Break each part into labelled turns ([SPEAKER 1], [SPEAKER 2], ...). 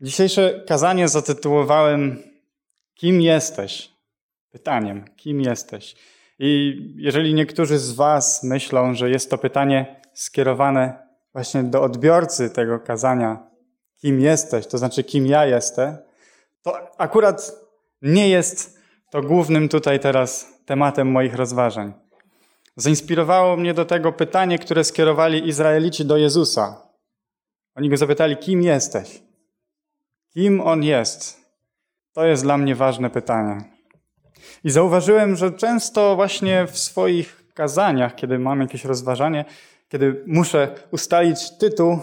[SPEAKER 1] Dzisiejsze kazanie zatytułowałem Kim jesteś? Pytaniem, kim jesteś? I jeżeli niektórzy z Was myślą, że jest to pytanie skierowane właśnie do odbiorcy tego kazania, kim jesteś, to znaczy kim ja jestem, to akurat nie jest to głównym tutaj teraz tematem moich rozważań. Zainspirowało mnie do tego pytanie, które skierowali Izraelici do Jezusa. Oni go zapytali, kim jesteś? Kim on jest? To jest dla mnie ważne pytanie. I zauważyłem, że często właśnie w swoich kazaniach, kiedy mam jakieś rozważanie, kiedy muszę ustalić tytuł,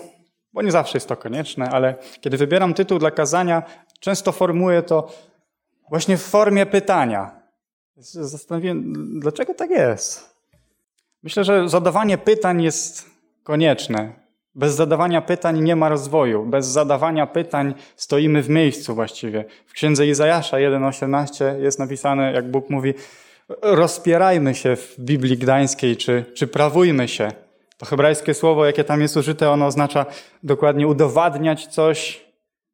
[SPEAKER 1] bo nie zawsze jest to konieczne, ale kiedy wybieram tytuł dla kazania, często formułuję to właśnie w formie pytania. Zastanowiłem, dlaczego tak jest. Myślę, że zadawanie pytań jest konieczne. Bez zadawania pytań nie ma rozwoju. Bez zadawania pytań stoimy w miejscu właściwie. W księdze Izajasza 1,18 jest napisane, jak Bóg mówi, rozpierajmy się w Biblii Gdańskiej, czy, czy prawujmy się. To hebrajskie słowo, jakie tam jest użyte, ono oznacza dokładnie udowadniać coś,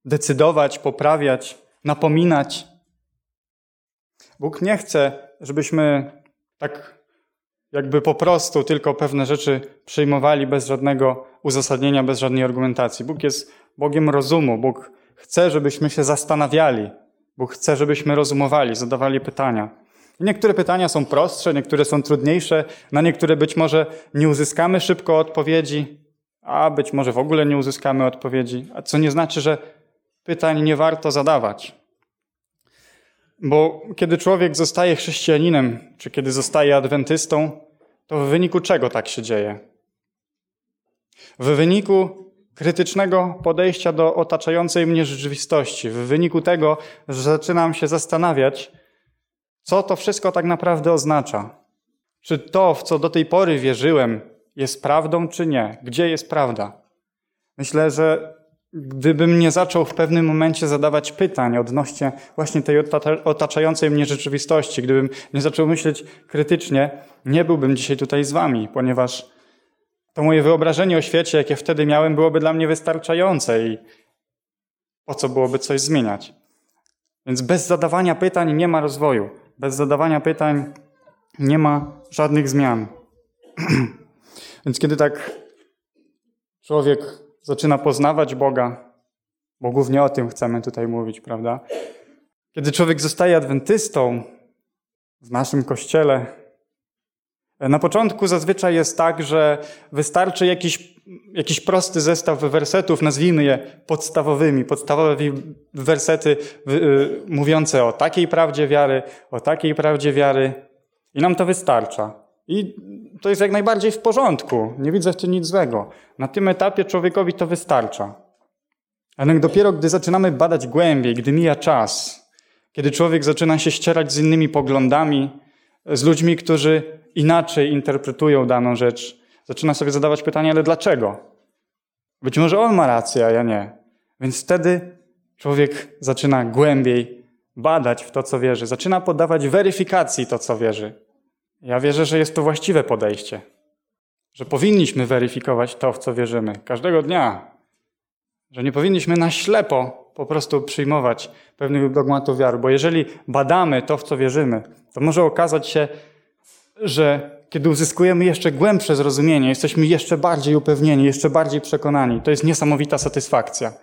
[SPEAKER 1] decydować, poprawiać, napominać. Bóg nie chce, żebyśmy tak jakby po prostu tylko pewne rzeczy przyjmowali bez żadnego uzasadnienia, bez żadnej argumentacji. Bóg jest Bogiem rozumu. Bóg chce, żebyśmy się zastanawiali. Bóg chce, żebyśmy rozumowali, zadawali pytania. Niektóre pytania są prostsze, niektóre są trudniejsze, na niektóre być może nie uzyskamy szybko odpowiedzi, a być może w ogóle nie uzyskamy odpowiedzi, a co nie znaczy, że pytań nie warto zadawać. Bo kiedy człowiek zostaje chrześcijaninem, czy kiedy zostaje adwentystą, to w wyniku czego tak się dzieje? W wyniku krytycznego podejścia do otaczającej mnie rzeczywistości, w wyniku tego, że zaczynam się zastanawiać, co to wszystko tak naprawdę oznacza. Czy to, w co do tej pory wierzyłem, jest prawdą, czy nie? Gdzie jest prawda? Myślę, że gdybym nie zaczął w pewnym momencie zadawać pytań odnośnie właśnie tej otaczającej mnie rzeczywistości, gdybym nie zaczął myśleć krytycznie, nie byłbym dzisiaj tutaj z wami, ponieważ to moje wyobrażenie o świecie, jakie wtedy miałem, byłoby dla mnie wystarczające i po co byłoby coś zmieniać. Więc bez zadawania pytań nie ma rozwoju. Bez zadawania pytań nie ma żadnych zmian. Więc kiedy tak człowiek zaczyna poznawać Boga, bo głównie o tym chcemy tutaj mówić, prawda? Kiedy człowiek zostaje adwentystą w naszym kościele, na początku zazwyczaj jest tak, że wystarczy jakiś, jakiś prosty zestaw wersetów, nazwijmy je podstawowymi, podstawowe wersety y, mówiące o takiej prawdzie wiary, o takiej prawdzie wiary i nam to wystarcza. I to jest jak najbardziej w porządku. Nie widzę w tym nic złego. Na tym etapie człowiekowi to wystarcza. Ale dopiero gdy zaczynamy badać głębiej, gdy mija czas, kiedy człowiek zaczyna się ścierać z innymi poglądami, z ludźmi, którzy inaczej interpretują daną rzecz, zaczyna sobie zadawać pytanie, ale dlaczego? Być może on ma rację, a ja nie. Więc wtedy człowiek zaczyna głębiej badać w to, co wierzy, zaczyna poddawać weryfikacji to, co wierzy. Ja wierzę, że jest to właściwe podejście, że powinniśmy weryfikować to, w co wierzymy każdego dnia, że nie powinniśmy na ślepo po prostu przyjmować pewnych dogmatów wiary, bo jeżeli badamy to, w co wierzymy, to może okazać się, że kiedy uzyskujemy jeszcze głębsze zrozumienie, jesteśmy jeszcze bardziej upewnieni, jeszcze bardziej przekonani, to jest niesamowita satysfakcja.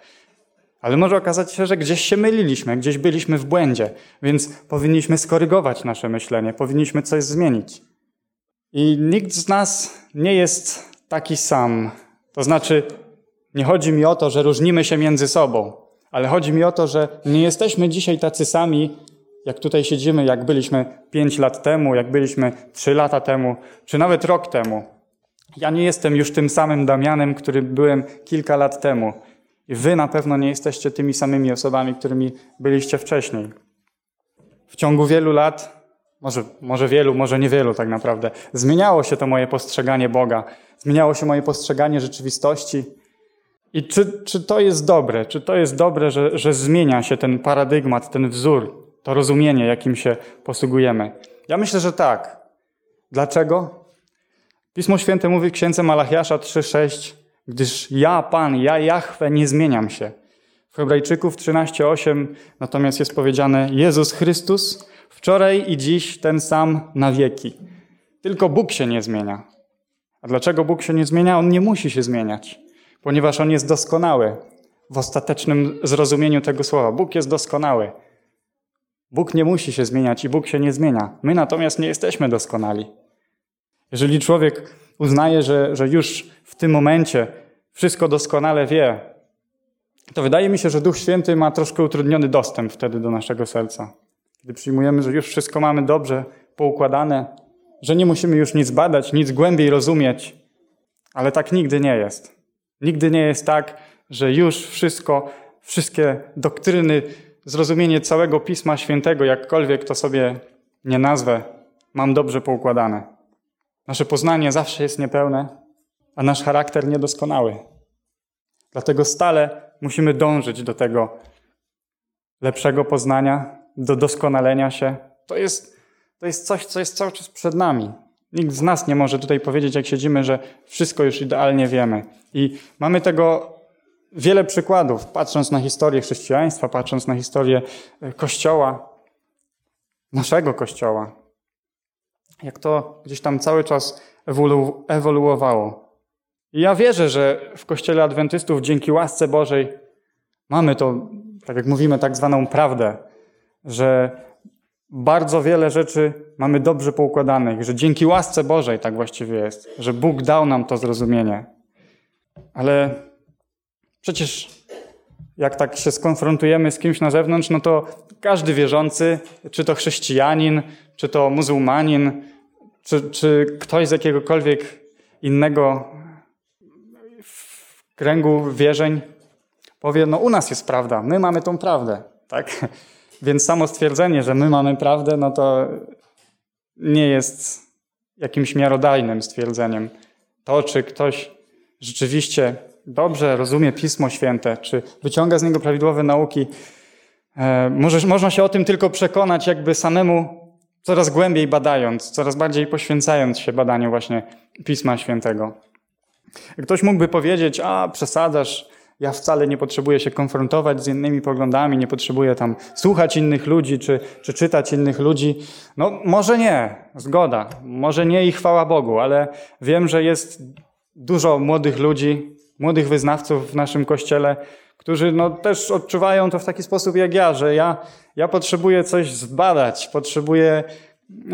[SPEAKER 1] Ale może okazać się, że gdzieś się myliliśmy, gdzieś byliśmy w błędzie, więc powinniśmy skorygować nasze myślenie, powinniśmy coś zmienić. I nikt z nas nie jest taki sam. To znaczy, nie chodzi mi o to, że różnimy się między sobą, ale chodzi mi o to, że nie jesteśmy dzisiaj tacy sami, jak tutaj siedzimy, jak byliśmy pięć lat temu, jak byliśmy trzy lata temu, czy nawet rok temu. Ja nie jestem już tym samym Damianem, który byłem kilka lat temu. I wy na pewno nie jesteście tymi samymi osobami, którymi byliście wcześniej. W ciągu wielu lat, może, może wielu, może niewielu tak naprawdę, zmieniało się to moje postrzeganie Boga, zmieniało się moje postrzeganie rzeczywistości. I czy, czy to jest dobre? Czy to jest dobre, że, że zmienia się ten paradygmat, ten wzór, to rozumienie, jakim się posługujemy? Ja myślę, że tak. Dlaczego? Pismo Święte mówi w księdze Malachiasza 3,6 Gdyż ja, Pan, ja Jahwe, nie zmieniam się. W Hebrajczyków 13:8 natomiast jest powiedziane: Jezus Chrystus wczoraj i dziś ten sam na wieki. Tylko Bóg się nie zmienia. A dlaczego Bóg się nie zmienia? On nie musi się zmieniać, ponieważ On jest doskonały w ostatecznym zrozumieniu tego słowa. Bóg jest doskonały. Bóg nie musi się zmieniać i Bóg się nie zmienia. My natomiast nie jesteśmy doskonali. Jeżeli człowiek uznaje, że, że już w tym momencie wszystko doskonale wie, to wydaje mi się, że Duch Święty ma troszkę utrudniony dostęp wtedy do naszego serca. Kiedy przyjmujemy, że już wszystko mamy dobrze poukładane, że nie musimy już nic badać, nic głębiej rozumieć, ale tak nigdy nie jest. Nigdy nie jest tak, że już wszystko, wszystkie doktryny, zrozumienie całego Pisma Świętego, jakkolwiek to sobie nie nazwę, mam dobrze poukładane. Nasze poznanie zawsze jest niepełne, a nasz charakter niedoskonały. Dlatego stale musimy dążyć do tego lepszego poznania, do doskonalenia się. To jest, to jest coś, co jest cały czas przed nami. Nikt z nas nie może tutaj powiedzieć, jak siedzimy, że wszystko już idealnie wiemy. I mamy tego wiele przykładów, patrząc na historię chrześcijaństwa, patrząc na historię e, Kościoła, naszego Kościoła. Jak to gdzieś tam cały czas ewolu ewoluowało. I ja wierzę, że w Kościele Adwentystów dzięki łasce Bożej mamy to, tak jak mówimy, tak zwaną prawdę, że bardzo wiele rzeczy mamy dobrze poukładanych, że dzięki łasce Bożej tak właściwie jest, że Bóg dał nam to zrozumienie. Ale przecież jak tak się skonfrontujemy z kimś na zewnątrz, no to każdy wierzący, czy to chrześcijanin, czy to muzułmanin, czy, czy ktoś z jakiegokolwiek innego kręgu wierzeń powie, no u nas jest prawda, my mamy tą prawdę, tak? Więc samo stwierdzenie, że my mamy prawdę, no to nie jest jakimś miarodajnym stwierdzeniem. To, czy ktoś rzeczywiście dobrze rozumie Pismo Święte, czy wyciąga z niego prawidłowe nauki, e, może, można się o tym tylko przekonać, jakby samemu coraz głębiej badając, coraz bardziej poświęcając się badaniu właśnie Pisma Świętego. Ktoś mógłby powiedzieć, a przesadzasz, ja wcale nie potrzebuję się konfrontować z innymi poglądami, nie potrzebuję tam słuchać innych ludzi czy, czy czytać innych ludzi. No może nie, zgoda, może nie i chwała Bogu, ale wiem, że jest dużo młodych ludzi, młodych wyznawców w naszym kościele, którzy no, też odczuwają to w taki sposób jak ja, że ja, ja potrzebuję coś zbadać, potrzebuję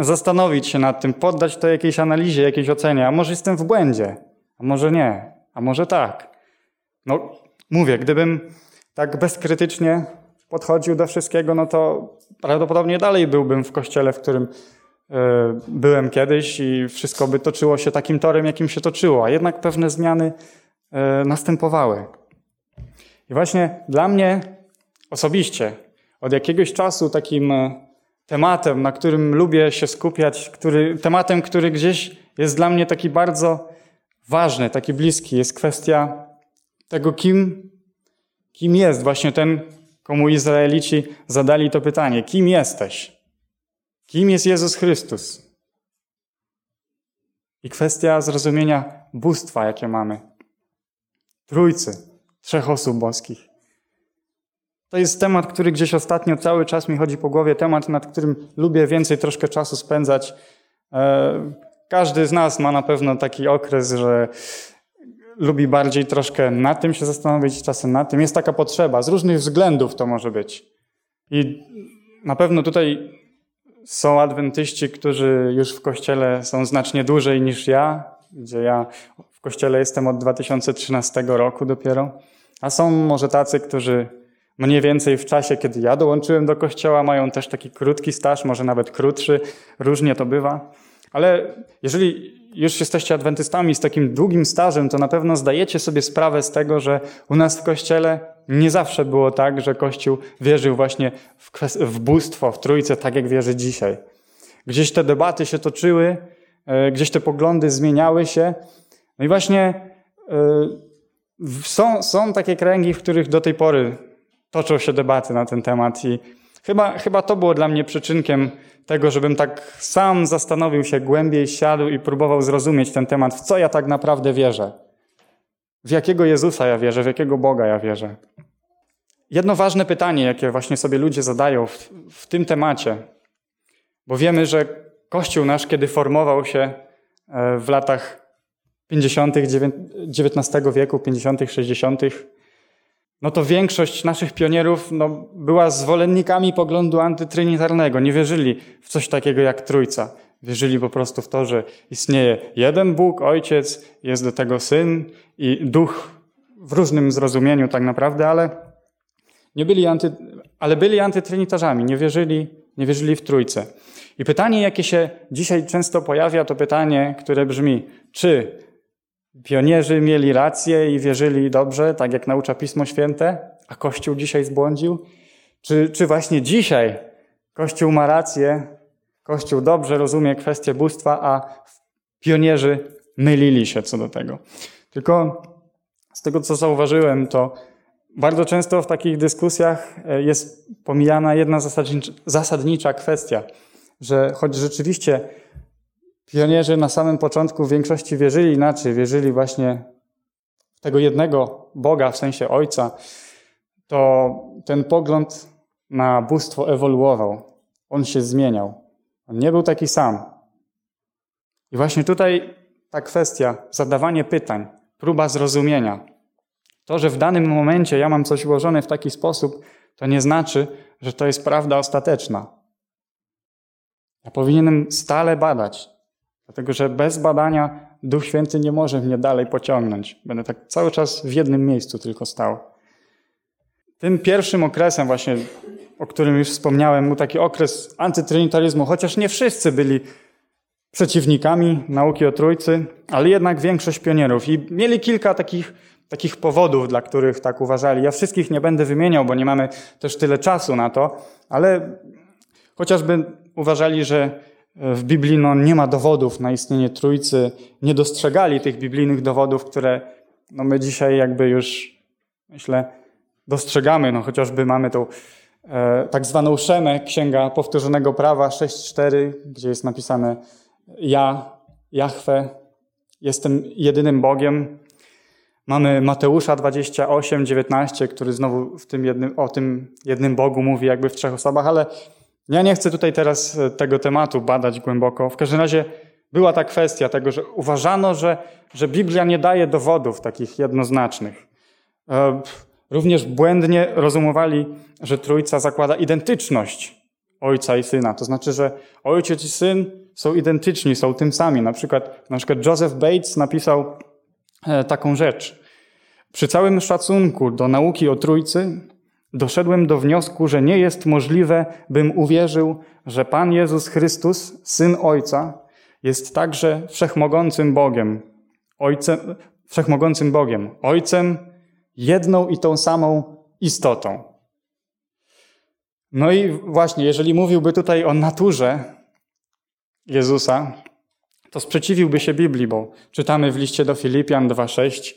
[SPEAKER 1] zastanowić się nad tym, poddać to jakiejś analizie, jakiejś ocenie, a może jestem w błędzie, a może nie, a może tak. No, mówię, gdybym tak bezkrytycznie podchodził do wszystkiego, no to prawdopodobnie dalej byłbym w kościele, w którym y, byłem kiedyś i wszystko by toczyło się takim torem, jakim się toczyło, a jednak pewne zmiany y, następowały. I właśnie dla mnie osobiście od jakiegoś czasu takim e, tematem, na którym lubię się skupiać, który, tematem, który gdzieś jest dla mnie taki bardzo ważny, taki bliski, jest kwestia tego, kim, kim jest właśnie ten, komu Izraelici zadali to pytanie. Kim jesteś? Kim jest Jezus Chrystus? I kwestia zrozumienia bóstwa, jakie mamy. Trójcy trzech osób boskich. To jest temat, który gdzieś ostatnio cały czas mi chodzi po głowie, temat, nad którym lubię więcej troszkę czasu spędzać. E, każdy z nas ma na pewno taki okres, że lubi bardziej troszkę nad tym się zastanowić, czasem nad tym. Jest taka potrzeba, z różnych względów to może być. I na pewno tutaj są adwentyści, którzy już w kościele są znacznie dłużej niż ja, gdzie ja w kościele jestem od 2013 roku dopiero. A są może tacy, którzy mniej więcej w czasie, kiedy ja dołączyłem do kościoła, mają też taki krótki staż, może nawet krótszy, różnie to bywa. Ale jeżeli już jesteście adwentystami z takim długim stażem, to na pewno zdajecie sobie sprawę z tego, że u nas w kościele nie zawsze było tak, że Kościół wierzył właśnie w, w bóstwo, w trójce, tak jak wierzy dzisiaj. Gdzieś te debaty się toczyły, e, gdzieś te poglądy zmieniały się. No i właśnie e, są, są takie kręgi, w których do tej pory toczą się debaty na ten temat i chyba, chyba to było dla mnie przyczynkiem tego, żebym tak sam zastanowił się głębiej, siadł i próbował zrozumieć ten temat, w co ja tak naprawdę wierzę. W jakiego Jezusa ja wierzę, w jakiego Boga ja wierzę. jedno ważne pytanie, jakie właśnie sobie ludzie zadają w, w tym temacie, bo wiemy, że Kościół nasz, kiedy formował się e, w latach 50. XIX wieku, 50., 60., no to większość naszych pionierów no, była zwolennikami poglądu antytrynitarnego. Nie wierzyli w coś takiego jak Trójca. Wierzyli po prostu w to, że istnieje jeden Bóg, Ojciec, jest do tego Syn i Duch w różnym zrozumieniu tak naprawdę, ale nie byli anty, ale byli antytrinitarzami, nie wierzyli, nie wierzyli w Trójcę. I pytanie, jakie się dzisiaj często pojawia, to pytanie, które brzmi, czy pionierzy mieli rację i wierzyli dobrze, tak jak naucza Pismo Święte, a Kościół dzisiaj zbłądził? Czy, czy właśnie dzisiaj Kościół ma rację, Kościół dobrze rozumie kwestię bóstwa, a pionierzy mylili się co do tego? Tylko z tego, co zauważyłem, to bardzo często w takich dyskusjach e, jest pomijana jedna zasadnicza kwestia, że choć rzeczywiście pionierzy na samym początku w większości wierzyli inaczej, wierzyli właśnie w tego jednego Boga, w sensie Ojca, to ten pogląd na bóstwo ewoluował. On się zmieniał. On nie był taki sam. I właśnie tutaj ta kwestia, zadawanie pytań, próba zrozumienia. To, że w danym momencie ja mam coś ułożone w taki sposób, to nie znaczy, że to jest prawda ostateczna. Ja powinienem stale badać, dlatego że bez badania Duch Święty nie może mnie dalej pociągnąć. Będę tak cały czas w jednym miejscu tylko stał. Tym pierwszym okresem właśnie, o którym już wspomniałem, był taki okres antytrinitaryzmu, chociaż nie wszyscy byli przeciwnikami nauki o Trójcy, ale jednak większość pionierów. I mieli kilka takich, takich powodów, dla których tak uważali. Ja wszystkich nie będę wymieniał, bo nie mamy też tyle czasu na to, ale chociażby uważali, że w Biblii no, nie ma dowodów na istnienie Trójcy, nie dostrzegali tych biblijnych dowodów, które no, my dzisiaj jakby już, myślę, dostrzegamy. No, chociażby mamy tą e, tak zwaną Szemę, Księga Powtórzonego Prawa 6.4, gdzie jest napisane ja, Jahwe, jestem jedynym Bogiem. Mamy Mateusza 28, 19, który znowu w tym jednym, o tym jednym Bogu mówi jakby w trzech osobach, ale ja nie chcę tutaj teraz e, tego tematu badać głęboko. W każdym razie była ta kwestia tego, że uważano, że, że Biblia nie daje dowodów takich jednoznacznych. E, również błędnie rozumowali, że Trójca zakłada identyczność Ojca i Syna. To znaczy, że Ojciec i Syn są identyczni, są tym sami. Na przykład, na przykład Joseph Bates napisał e, taką rzecz. Przy całym szacunku do nauki o Trójcy, doszedłem do wniosku, że nie jest możliwe, bym uwierzył, że Pan Jezus Chrystus, Syn Ojca, jest także wszechmogącym Bogiem, Ojcem, wszechmogącym Bogiem, Ojcem, jedną i tą samą istotą. No i właśnie, jeżeli mówiłby tutaj o naturze Jezusa, to sprzeciwiłby się Biblii, bo czytamy w liście do Filipian 2:6,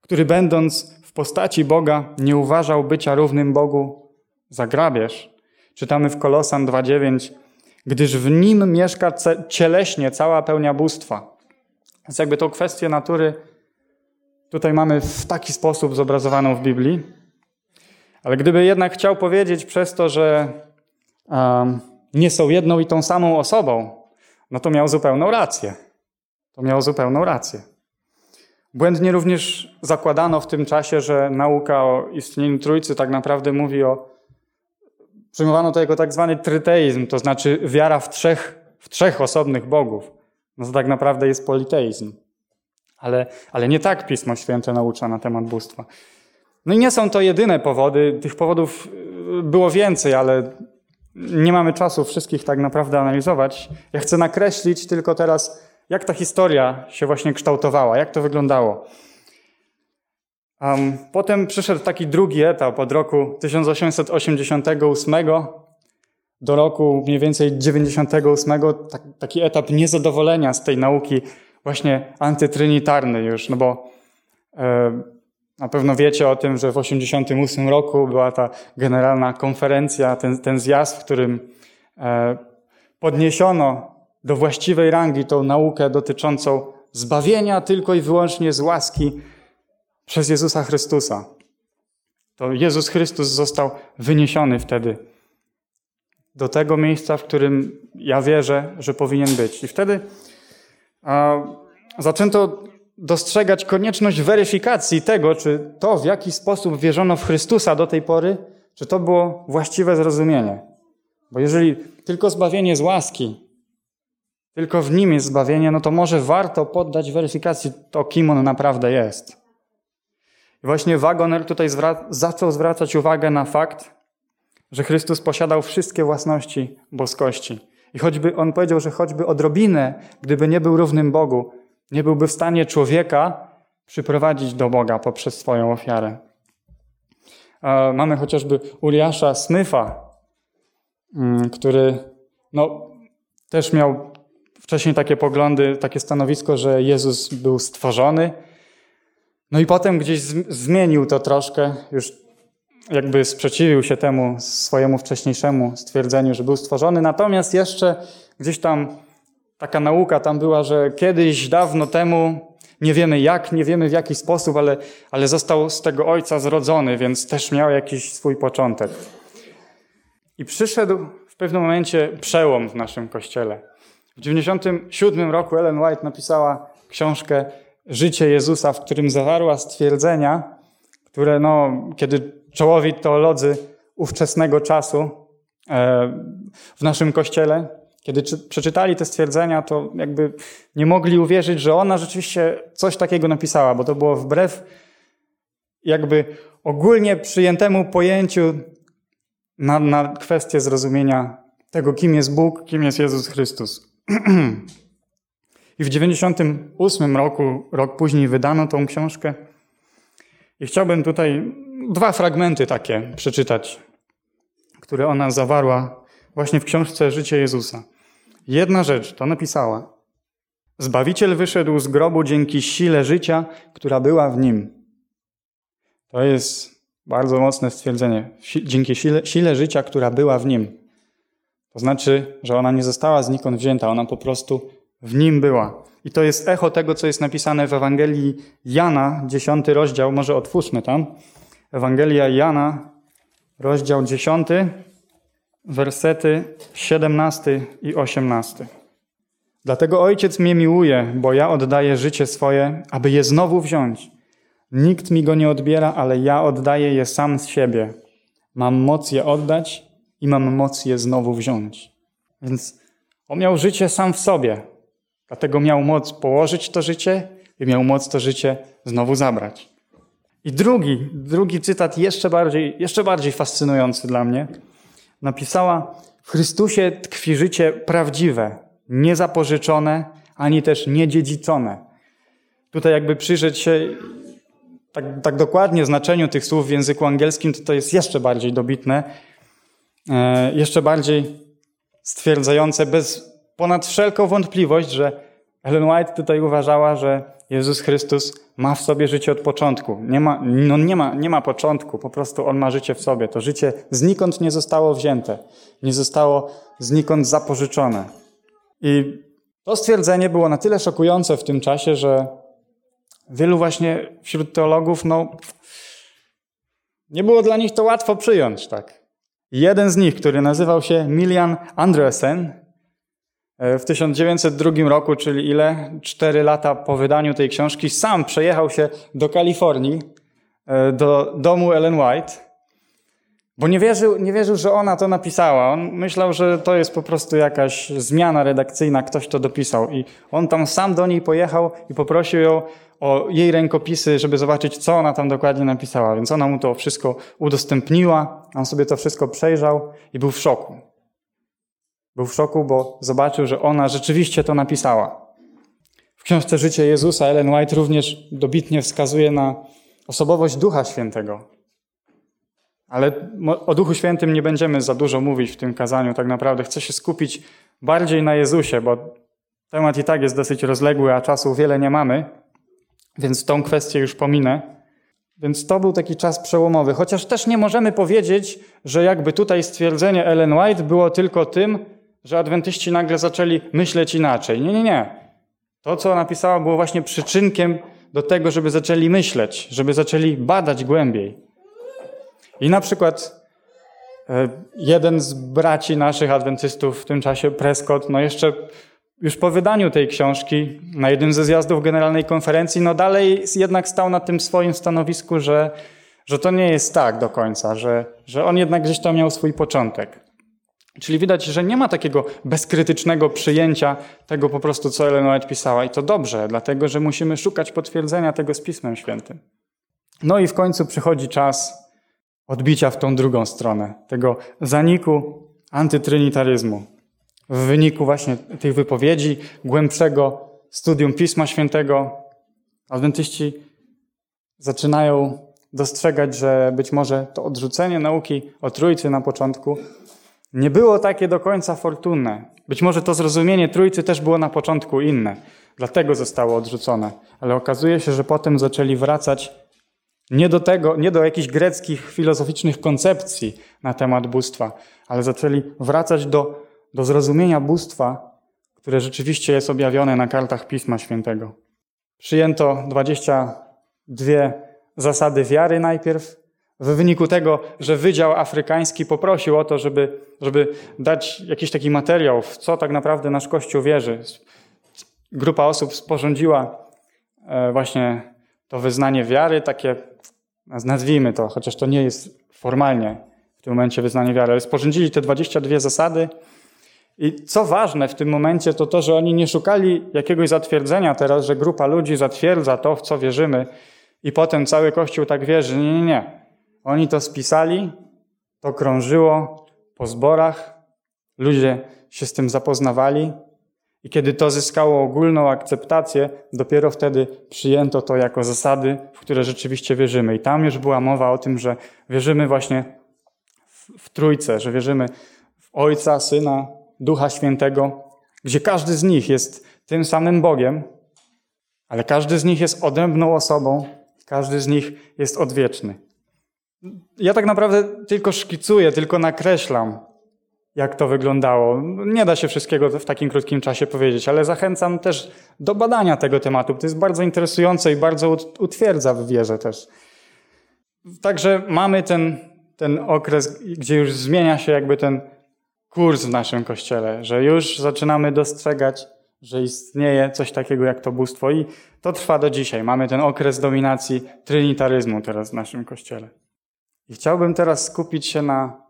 [SPEAKER 1] który będąc postaci Boga nie uważał bycia równym Bogu za grabież. Czytamy w Kolosan 2:9, gdyż w nim mieszka cieleśnie cała pełnia bóstwa. Więc jakby tą kwestię natury tutaj mamy w taki sposób zobrazowaną w Biblii. Ale gdyby jednak chciał powiedzieć przez to, że um, nie są jedną i tą samą osobą, no to miał zupełną rację. To miał zupełną rację. Błędnie również zakładano w tym czasie, że nauka o istnieniu Trójcy tak naprawdę mówi o. Przyjmowano to jako tak zwany tryteizm, to znaczy wiara w trzech, w trzech osobnych bogów. No to tak naprawdę jest politeizm. Ale, ale nie tak Pismo Święte naucza na temat bóstwa. No i nie są to jedyne powody. Tych powodów y, było więcej, ale nie mamy czasu wszystkich tak naprawdę analizować. Ja chcę nakreślić tylko teraz jak ta historia się właśnie kształtowała, jak to wyglądało. Um, potem przyszedł taki drugi etap od roku 1888 do roku mniej więcej 98, tak, taki etap niezadowolenia z tej nauki właśnie antytrynitarnej już, no bo e, na pewno wiecie o tym, że w 88 roku była ta generalna konferencja, ten, ten zjazd, w którym e, podniesiono do właściwej rangi tą naukę dotyczącą zbawienia tylko i wyłącznie z łaski przez Jezusa Chrystusa. To Jezus Chrystus został wyniesiony wtedy do tego miejsca, w którym ja wierzę, że powinien być. I wtedy a, zaczęto dostrzegać konieczność weryfikacji tego, czy to, w jaki sposób wierzono w Chrystusa do tej pory, czy to było właściwe zrozumienie. Bo jeżeli tylko zbawienie z łaski, tylko w nim jest zbawienie, no to może warto poddać weryfikacji to, kim on naprawdę jest. I właśnie Wagoner tutaj zwra zaczął zwracać uwagę na fakt, że Chrystus posiadał wszystkie własności boskości. I choćby on powiedział, że choćby odrobinę, gdyby nie był równym Bogu, nie byłby w stanie człowieka przyprowadzić do Boga poprzez swoją ofiarę. Mamy chociażby Uriasza Smyfa, mm, który no, też miał wcześniej takie poglądy, takie stanowisko, że Jezus był stworzony. No i potem gdzieś zmienił to troszkę, już jakby sprzeciwił się temu swojemu wcześniejszemu stwierdzeniu, że był stworzony. Natomiast jeszcze gdzieś tam taka nauka tam była, że kiedyś, dawno temu, nie wiemy jak, nie wiemy w jaki sposób, ale, ale został z tego ojca zrodzony, więc też miał jakiś swój początek. I przyszedł w pewnym momencie przełom w naszym kościele. W 1997 roku Ellen White napisała książkę Życie Jezusa, w którym zawarła stwierdzenia, które, no, kiedy czołowi teolodzy ówczesnego czasu e, w naszym kościele, kiedy przeczytali te stwierdzenia, to jakby nie mogli uwierzyć, że ona rzeczywiście coś takiego napisała, bo to było wbrew jakby ogólnie przyjętemu pojęciu na, na kwestię zrozumienia tego, kim jest Bóg, kim jest Jezus Chrystus. I w 98 roku, rok później, wydano tą książkę. I chciałbym tutaj dwa fragmenty takie przeczytać, które ona zawarła właśnie w książce Życie Jezusa. Jedna rzecz to napisała. Zbawiciel wyszedł z grobu dzięki sile życia, która była w nim. To jest bardzo mocne stwierdzenie. Dzięki sile, sile życia, która była w nim. To znaczy, że ona nie została znikąd wzięta, ona po prostu w nim była. I to jest echo tego, co jest napisane w Ewangelii Jana, dziesiąty rozdział, może otwórzmy tam. Ewangelia Jana, rozdział dziesiąty, wersety 17 i 18. Dlatego Ojciec mnie miłuje, bo ja oddaję życie swoje, aby je znowu wziąć. Nikt mi go nie odbiera, ale ja oddaję je sam z siebie. Mam moc je oddać i mam moc je znowu wziąć. Więc on miał życie sam w sobie. Dlatego miał moc położyć to życie i miał moc to życie znowu zabrać. I drugi, drugi cytat, jeszcze bardziej, jeszcze bardziej fascynujący dla mnie. Napisała: W Chrystusie tkwi życie prawdziwe, niezapożyczone, ani też niedziedziczone. Tutaj, jakby przyjrzeć się tak, tak dokładnie znaczeniu tych słów w języku angielskim, to to jest jeszcze bardziej dobitne, jeszcze bardziej stwierdzające bez ponad wszelką wątpliwość, że Ellen White tutaj uważała, że Jezus Chrystus ma w sobie życie od początku. Nie ma, no nie, ma, nie ma początku, po prostu On ma życie w sobie. To życie znikąd nie zostało wzięte, nie zostało znikąd zapożyczone. I to stwierdzenie było na tyle szokujące w tym czasie, że wielu właśnie wśród teologów, no, nie było dla nich to łatwo przyjąć, tak. Jeden z nich, który nazywał się Milian Andresen, E, w 1902 roku, czyli ile? Cztery lata po wydaniu tej książki, sam przejechał się do Kalifornii, e, do domu Ellen White, bo nie wierzył, nie wierzył, że ona to napisała. On myślał, że to jest po prostu jakaś zmiana redakcyjna, ktoś to dopisał. I on tam sam do niej pojechał i poprosił ją o jej rękopisy, żeby zobaczyć, co ona tam dokładnie napisała. Więc ona mu to wszystko udostępniła, on sobie to wszystko przejrzał i był w szoku. Był w szoku, bo zobaczył, że ona rzeczywiście to napisała. W książce Życie Jezusa Ellen White również dobitnie wskazuje na osobowość Ducha Świętego. Ale o Duchu Świętym nie będziemy za dużo mówić w tym kazaniu. Tak naprawdę chcę się skupić bardziej na Jezusie, bo temat i tak jest dosyć rozległy, a czasu wiele nie mamy, więc tą kwestię już pominę. Więc to był taki czas przełomowy. Chociaż też nie możemy powiedzieć, że jakby tutaj stwierdzenie Ellen White było tylko tym, że adwentyści nagle zaczęli myśleć inaczej. Nie, nie, nie. To, co napisała, było właśnie przyczynkiem do tego, żeby zaczęli myśleć, żeby zaczęli badać głębiej. I na przykład e, jeden z braci naszych adwentystów w tym czasie, Prescott, no jeszcze już po wydaniu tej książki na jednym ze zjazdów Generalnej Konferencji, no dalej jednak stał na tym swoim stanowisku, że, że to nie jest tak do końca, że, że on jednak gdzieś tam miał swój początek. Czyli widać, że nie ma takiego bezkrytycznego przyjęcia tego po prostu, co Ellen White pisała. I to dobrze, dlatego że musimy szukać potwierdzenia tego z Pismem Świętym. No i w końcu przychodzi czas odbicia w tą drugą stronę, tego zaniku antytrinitaryzmu. W wyniku właśnie tych wypowiedzi, głębszego studium Pisma Świętego, adwentyści zaczynają dostrzegać, że być może to odrzucenie nauki o Trójcy na początku nie było takie do końca fortunne. Być może to zrozumienie Trójcy też było na początku inne, dlatego zostało odrzucone. Ale okazuje się, że potem zaczęli wracać nie do tego, nie do jakichś greckich filozoficznych koncepcji na temat bóstwa, ale zaczęli wracać do, do zrozumienia bóstwa, które rzeczywiście jest objawione na kartach Pisma Świętego. Przyjęto 22 zasady wiary najpierw, w wyniku tego, że Wydział Afrykański poprosił o to, żeby, żeby dać jakiś taki materiał, w co tak naprawdę nasz Kościół wierzy. Grupa osób sporządziła e, właśnie to wyznanie wiary, takie, nazwijmy to, chociaż to nie jest formalnie w tym momencie wyznanie wiary, ale sporządzili te 22 zasady. I co ważne w tym momencie, to to, że oni nie szukali jakiegoś zatwierdzenia teraz, że grupa ludzi zatwierdza to, w co wierzymy, i potem cały Kościół tak wierzy. Nie, nie, nie. Oni to spisali, to krążyło po zborach, ludzie się z tym zapoznawali i kiedy to zyskało ogólną akceptację, dopiero wtedy przyjęto to jako zasady, w które rzeczywiście wierzymy. I tam już była mowa o tym, że wierzymy właśnie w, Trójcę, że wierzymy w Ojca, Syna, Ducha Świętego, gdzie każdy z nich jest tym samym Bogiem, ale każdy z nich jest odrębną osobą, każdy z nich jest odwieczny. Ja tak naprawdę tylko szkicuję, tylko nakreślam, jak to wyglądało. Nie da się wszystkiego w takim krótkim czasie powiedzieć, ale zachęcam też do badania tego tematu. To jest bardzo interesujące i bardzo utwierdza w wierze też. Także mamy ten, ten okres, gdzie już zmienia się jakby ten kurs w naszym kościele, że już zaczynamy dostrzegać, że istnieje coś takiego jak to bóstwo i to trwa do dzisiaj. Mamy ten okres dominacji trinitaryzmu teraz w naszym kościele. I chciałbym teraz skupić się na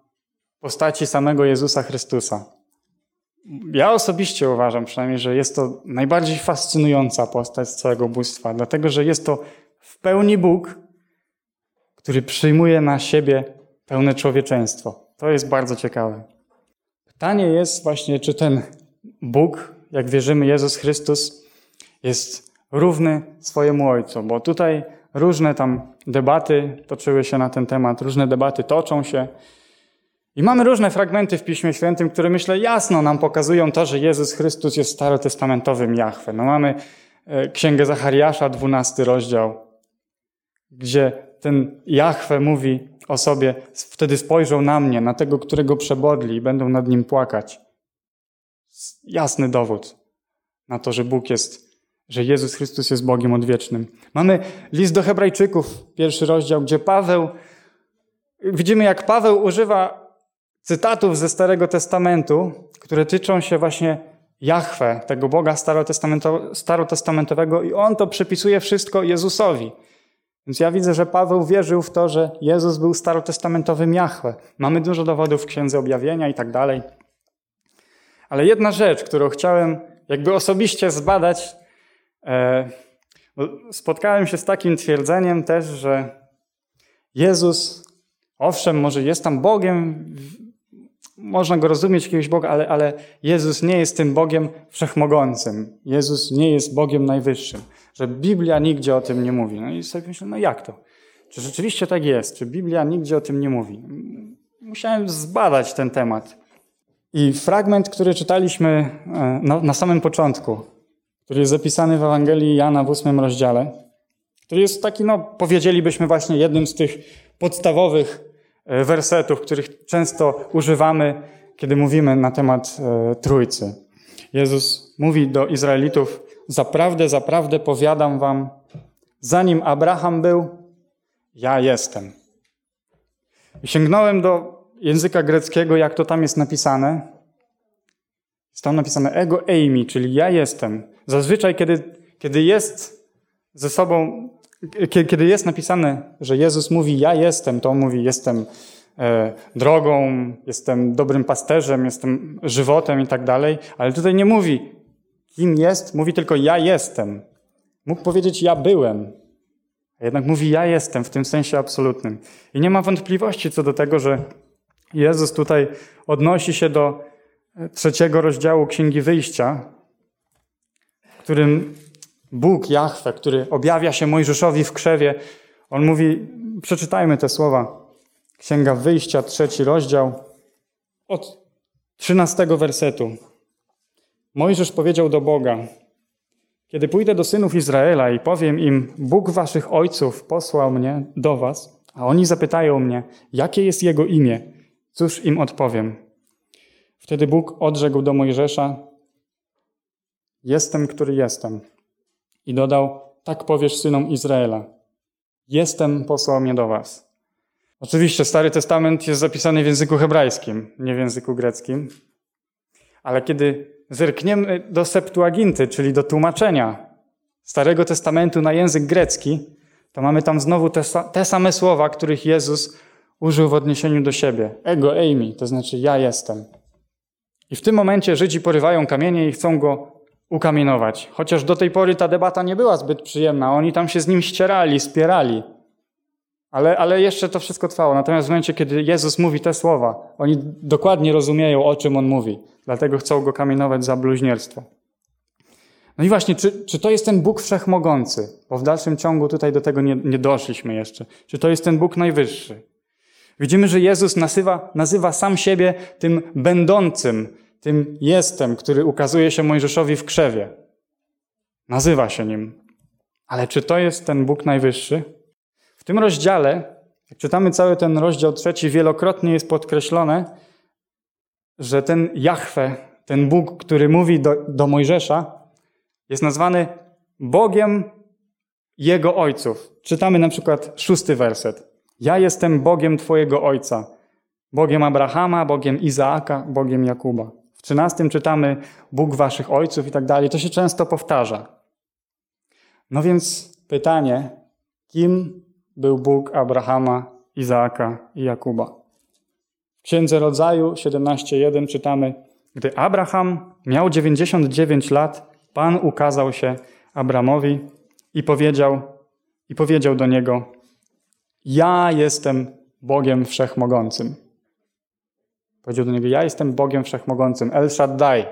[SPEAKER 1] postaci samego Jezusa Chrystusa. Ja osobiście uważam przynajmniej, że jest to najbardziej fascynująca postać z całego bóstwa, dlatego że jest to w pełni Bóg, który przyjmuje na siebie pełne człowieczeństwo. To jest bardzo ciekawe. Pytanie jest właśnie, czy ten Bóg, jak wierzymy, Jezus Chrystus, jest równy swojemu Ojcu, bo tutaj Różne tam debaty toczyły się na ten temat, różne debaty toczą się. I mamy różne fragmenty w Piśmie Świętym, które myślę jasno nam pokazują to, że Jezus Chrystus jest starotestamentowym Jahwe. No mamy e, Księgę Zachariasza, 12 rozdział, gdzie ten Jahwe mówi o sobie, wtedy spojrzą na mnie, na tego, którego przebodli i będą nad nim płakać. Jasny dowód na to, że Bóg jest że Jezus Chrystus jest Bogiem odwiecznym. Mamy list do Hebrajczyków, pierwszy rozdział, gdzie Paweł, widzimy jak Paweł używa cytatów ze Starego Testamentu, które tyczą się właśnie Jahwe, tego Boga starotestamentowego i on to przypisuje wszystko Jezusowi. Więc ja widzę, że Paweł wierzył w to, że Jezus był starotestamentowym Jahwe. Mamy dużo dowodów w Księdze Objawienia i tak dalej. Ale jedna rzecz, którą chciałem jakby osobiście zbadać, E, spotkałem się z takim twierdzeniem też, że Jezus, owszem, może jest tam Bogiem, można go rozumieć, jakiegoś Boga, ale, ale Jezus nie jest tym Bogiem wszechmogącym. Jezus nie jest Bogiem najwyższym. Że Biblia nigdzie o tym nie mówi. No i sobie myślę, no jak to? Czy rzeczywiście tak jest? Czy Biblia nigdzie o tym nie mówi? Musiałem zbadać ten temat. I fragment, który czytaliśmy e, na, na samym początku, który jest zapisany w Ewangelii Jana w ósmym rozdziale, który jest taki, no powiedzielibyśmy właśnie jednym z tych podstawowych wersetów, których często używamy, kiedy mówimy na temat e, Trójcy. Jezus mówi do Izraelitów, zaprawdę, zaprawdę powiadam wam, zanim Abraham był, ja jestem. Sięgnąłem do języka greckiego, jak to tam jest napisane. Jest tam napisane ego eimi, czyli ja jestem. Zazwyczaj, kiedy, kiedy jest ze sobą, kiedy jest napisane, że Jezus mówi ja jestem, to on mówi jestem e, drogą, jestem dobrym pasterzem, jestem żywotem i tak dalej, ale tutaj nie mówi kim jest, mówi tylko ja jestem. Mógł powiedzieć ja byłem, a jednak mówi ja jestem w tym sensie absolutnym. I nie ma wątpliwości co do tego, że Jezus tutaj odnosi się do trzeciego rozdziału Księgi Wyjścia, w którym Bóg, Jahwe, który objawia się Mojżeszowi w krzewie, on mówi, przeczytajmy te słowa. Księga Wyjścia, trzeci rozdział, od trzynastego wersetu. Mojżesz powiedział do Boga, kiedy pójdę do synów Izraela i powiem im, Bóg waszych ojców posłał mnie do was, a oni zapytają mnie, jakie jest jego imię, cóż im odpowiem? Wtedy Bóg odrzekł do Mojżesza, jestem, który jestem. I dodał, tak powiesz synom Izraela, jestem, posłał mnie do was. Oczywiście Stary Testament jest zapisany w języku hebrajskim, nie w języku greckim, ale kiedy zerkniemy do Septuaginty, czyli do tłumaczenia Starego Testamentu na język grecki, to mamy tam znowu te, te same słowa, których Jezus użył w odniesieniu do siebie. Ego eimi, to znaczy ja jestem. I w tym momencie Żydzi porywają kamienie i chcą go ukamienować. Chociaż do tej pory ta debata nie była zbyt przyjemna. Oni tam się z nim ścierali, spierali. Ale, ale jeszcze to wszystko trwało. Natomiast w momencie, kiedy Jezus mówi te słowa, oni dokładnie rozumieją, o czym on mówi. Dlatego chcą go kamienować za bluźnierstwo. No i właśnie, czy, czy to jest ten Bóg wszechmogący? Bo w dalszym ciągu tutaj do tego nie, nie doszliśmy jeszcze. Czy to jest ten Bóg najwyższy? Widzimy, że Jezus nazywa, nazywa sam siebie tym będącym, tym jestem, który ukazuje się Mojżeszowi w krzewie. Nazywa się nim. Ale czy to jest ten Bóg najwyższy? W tym rozdziale, jak czytamy cały ten rozdział trzeci, wielokrotnie jest podkreślone, że ten Jahwe, ten Bóg, który mówi do, do Mojżesza, jest nazwany Bogiem jego ojców. Czytamy na przykład szósty werset. Ja jestem Bogiem Twojego ojca, Bogiem Abrahama, Bogiem Izaaka, Bogiem Jakuba. W trzynastym czytamy Bóg Waszych ojców i tak dalej. To się często powtarza. No więc pytanie, kim był Bóg Abrahama, Izaaka i Jakuba? W Księdze Rodzaju 17.1 czytamy, gdy Abraham miał 99 lat, Pan ukazał się Abramowi i powiedział, i powiedział do niego, ja jestem Bogiem Wszechmogącym. Powiedział do niego, ja jestem Bogiem Wszechmogącym, El Shaddai.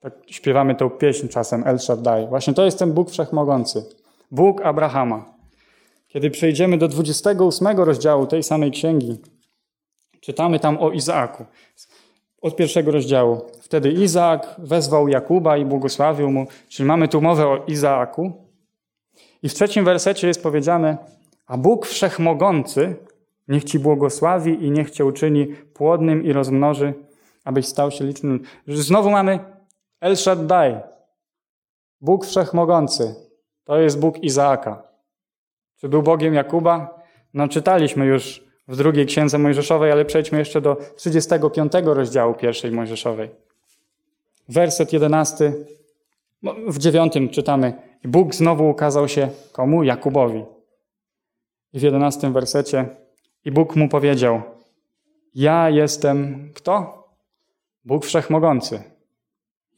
[SPEAKER 1] Tak śpiewamy tą pieśń czasem, El Shaddai. Właśnie to jest ten Bóg Wszechmogący. Bóg Abrahama. Kiedy przejdziemy do 28 rozdziału tej samej księgi, czytamy tam o Izaaku. Od pierwszego rozdziału. Wtedy Izaak wezwał Jakuba i błogosławił mu, czyli mamy tu mowę o Izaaku. I w trzecim wersecie jest powiedziane, a Bóg Wszechmogący niech Ci błogosławi i niech Cię uczyni płodnym i rozmnoży, abyś stał się licznym. Znowu mamy El Shaddai, Bóg Wszechmogący. To jest Bóg Izaaka. Czy był Bogiem Jakuba? No czytaliśmy już w drugiej księdze Mojżeszowej, ale przejdźmy jeszcze do 35 rozdziału pierwszej Mojżeszowej. Werset 11. W dziewiątym czytamy. Bóg znowu ukazał się komu? Jakubowi. I w jedenastym wersecie i Bóg mu powiedział: Ja jestem kto? Bóg Wszechmogący.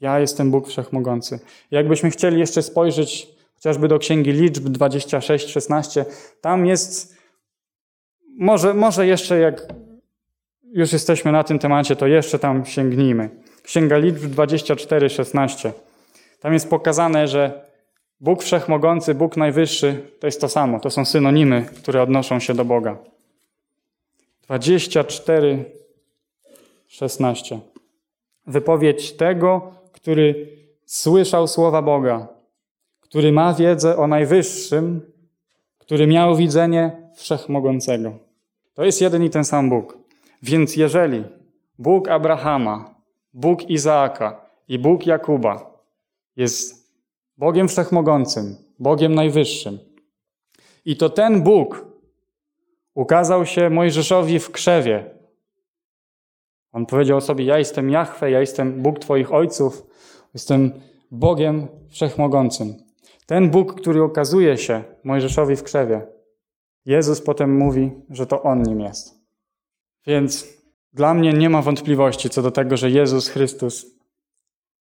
[SPEAKER 1] Ja jestem Bóg Wszechmogący. Jakbyśmy chcieli jeszcze spojrzeć chociażby do Księgi Liczb 26-16, tam jest, może, może jeszcze jak już jesteśmy na tym temacie, to jeszcze tam sięgnijmy. Księga Liczb 24-16. Tam jest pokazane, że Bóg Wszechmogący, Bóg Najwyższy to jest to samo. To są synonimy, które odnoszą się do Boga. 24, 16. Wypowiedź tego, który słyszał słowa Boga, który ma wiedzę o Najwyższym, który miał widzenie Wszechmogącego. To jest jeden i ten sam Bóg. Więc jeżeli Bóg Abrahama, Bóg Izaaka i Bóg Jakuba jest Bogiem Wszechmogącym, Bogiem Najwyższym, i to ten Bóg ukazał się Mojżeszowi w krzewie. On powiedział sobie: Ja jestem Jahwe, ja jestem Bóg Twoich ojców, jestem Bogiem Wszechmogącym. Ten Bóg, który okazuje się Mojżeszowi w krzewie, Jezus potem mówi, że to On nim jest. Więc dla mnie nie ma wątpliwości co do tego, że Jezus Chrystus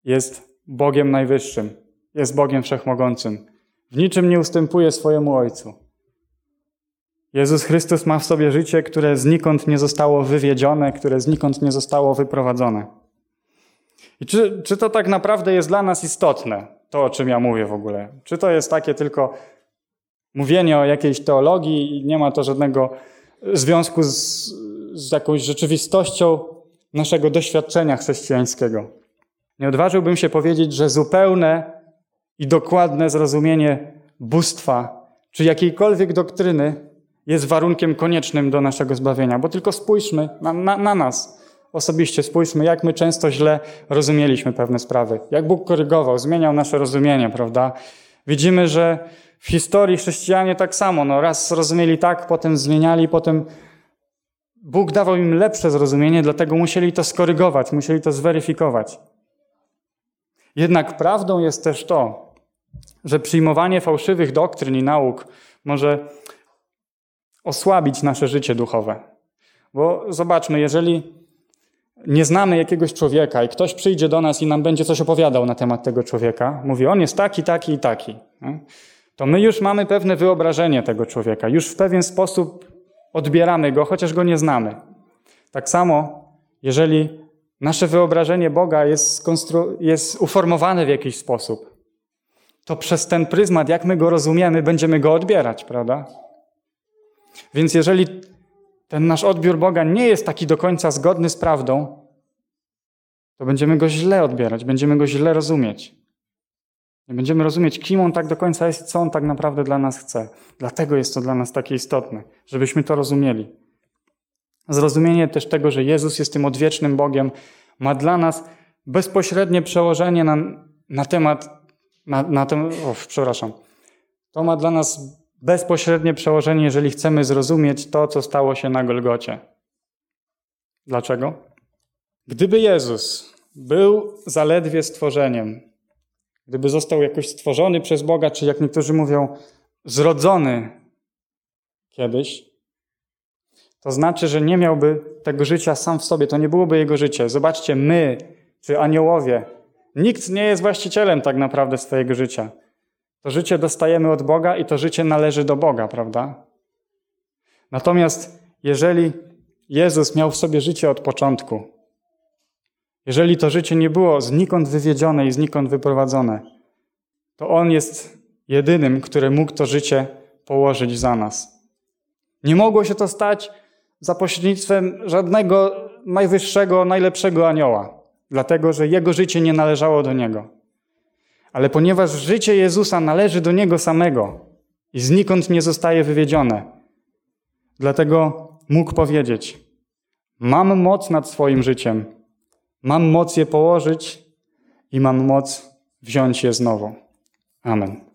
[SPEAKER 1] jest Bogiem Najwyższym, jest Bogiem Wszechmogącym. W niczym nie ustępuje swojemu Ojcu. Jezus Chrystus ma w sobie życie, które znikąd nie zostało wywiedzione, które znikąd nie zostało wyprowadzone. I czy, czy to tak naprawdę jest dla nas istotne, to o czym ja mówię w ogóle? Czy to jest takie tylko mówienie o jakiejś teologii i nie ma to żadnego związku z, z jakąś rzeczywistością naszego doświadczenia chrześcijańskiego? Nie odważyłbym się powiedzieć, że zupełne i dokładne zrozumienie bóstwa czy jakiejkolwiek doktryny jest warunkiem koniecznym do naszego zbawienia, bo tylko spójrzmy na, na, na nas osobiście, spójrzmy, jak my często źle rozumieliśmy pewne sprawy, jak Bóg korygował, zmieniał nasze rozumienie, prawda? Widzimy, że w historii chrześcijanie tak samo, no raz zrozumieli tak, potem zmieniali, potem Bóg dawał im lepsze zrozumienie, dlatego musieli to skorygować, musieli to zweryfikować. Jednak prawdą jest też to, że przyjmowanie fałszywych doktryn i nauk może osłabić nasze życie duchowe. Bo zobaczmy, jeżeli nie znamy jakiegoś człowieka i ktoś przyjdzie do nas i nam będzie coś opowiadał na temat tego człowieka, mówi, on jest taki, taki i taki, to my już mamy pewne wyobrażenie tego człowieka, już w pewien sposób odbieramy go, chociaż go nie znamy. Tak samo, jeżeli nasze wyobrażenie Boga jest, jest uformowane w jakiś sposób, to przez ten pryzmat, jak my go rozumiemy, będziemy go odbierać, prawda? Więc jeżeli ten nasz odbiór Boga nie jest taki do końca zgodny z prawdą, to będziemy go źle odbierać, będziemy go źle rozumieć. Nie będziemy rozumieć, kim on tak do końca jest co on tak naprawdę dla nas chce. Dlatego jest to dla nas takie istotne, żebyśmy to rozumieli. Zrozumienie też tego, że Jezus jest tym odwiecznym Bogiem, ma dla nas bezpośrednie przełożenie na, na temat, na, na ten, przepraszam, to ma dla nas bezpośrednie przełożenie, jeżeli chcemy zrozumieć to, co stało się na Golgocie. Dlaczego? Gdyby Jezus był zaledwie stworzeniem, gdyby został jakoś stworzony przez Boga, czy jak niektórzy mówią, zrodzony kiedyś, to znaczy, że nie miałby tego życia sam w sobie, to nie byłoby jego życie. Zobaczcie, my, czy aniołowie, nikt nie jest właścicielem tak naprawdę swojego życia. To życie dostajemy od Boga i to życie należy do Boga, prawda? Natomiast jeżeli Jezus miał w sobie życie od początku, jeżeli to życie nie było znikąd wywiedzione i znikąd wyprowadzone, to On jest jedynym, który mógł to życie położyć za nas. Nie mogło się to stać za pośrednictwem żadnego najwyższego, najlepszego anioła, dlatego że Jego życie nie należało do Niego. Ale ponieważ życie Jezusa należy do Niego samego i znikąd nie zostaje wywiedzione, dlatego mógł powiedzieć: Mam moc nad swoim życiem, mam moc je położyć i mam moc wziąć je znowu. Amen.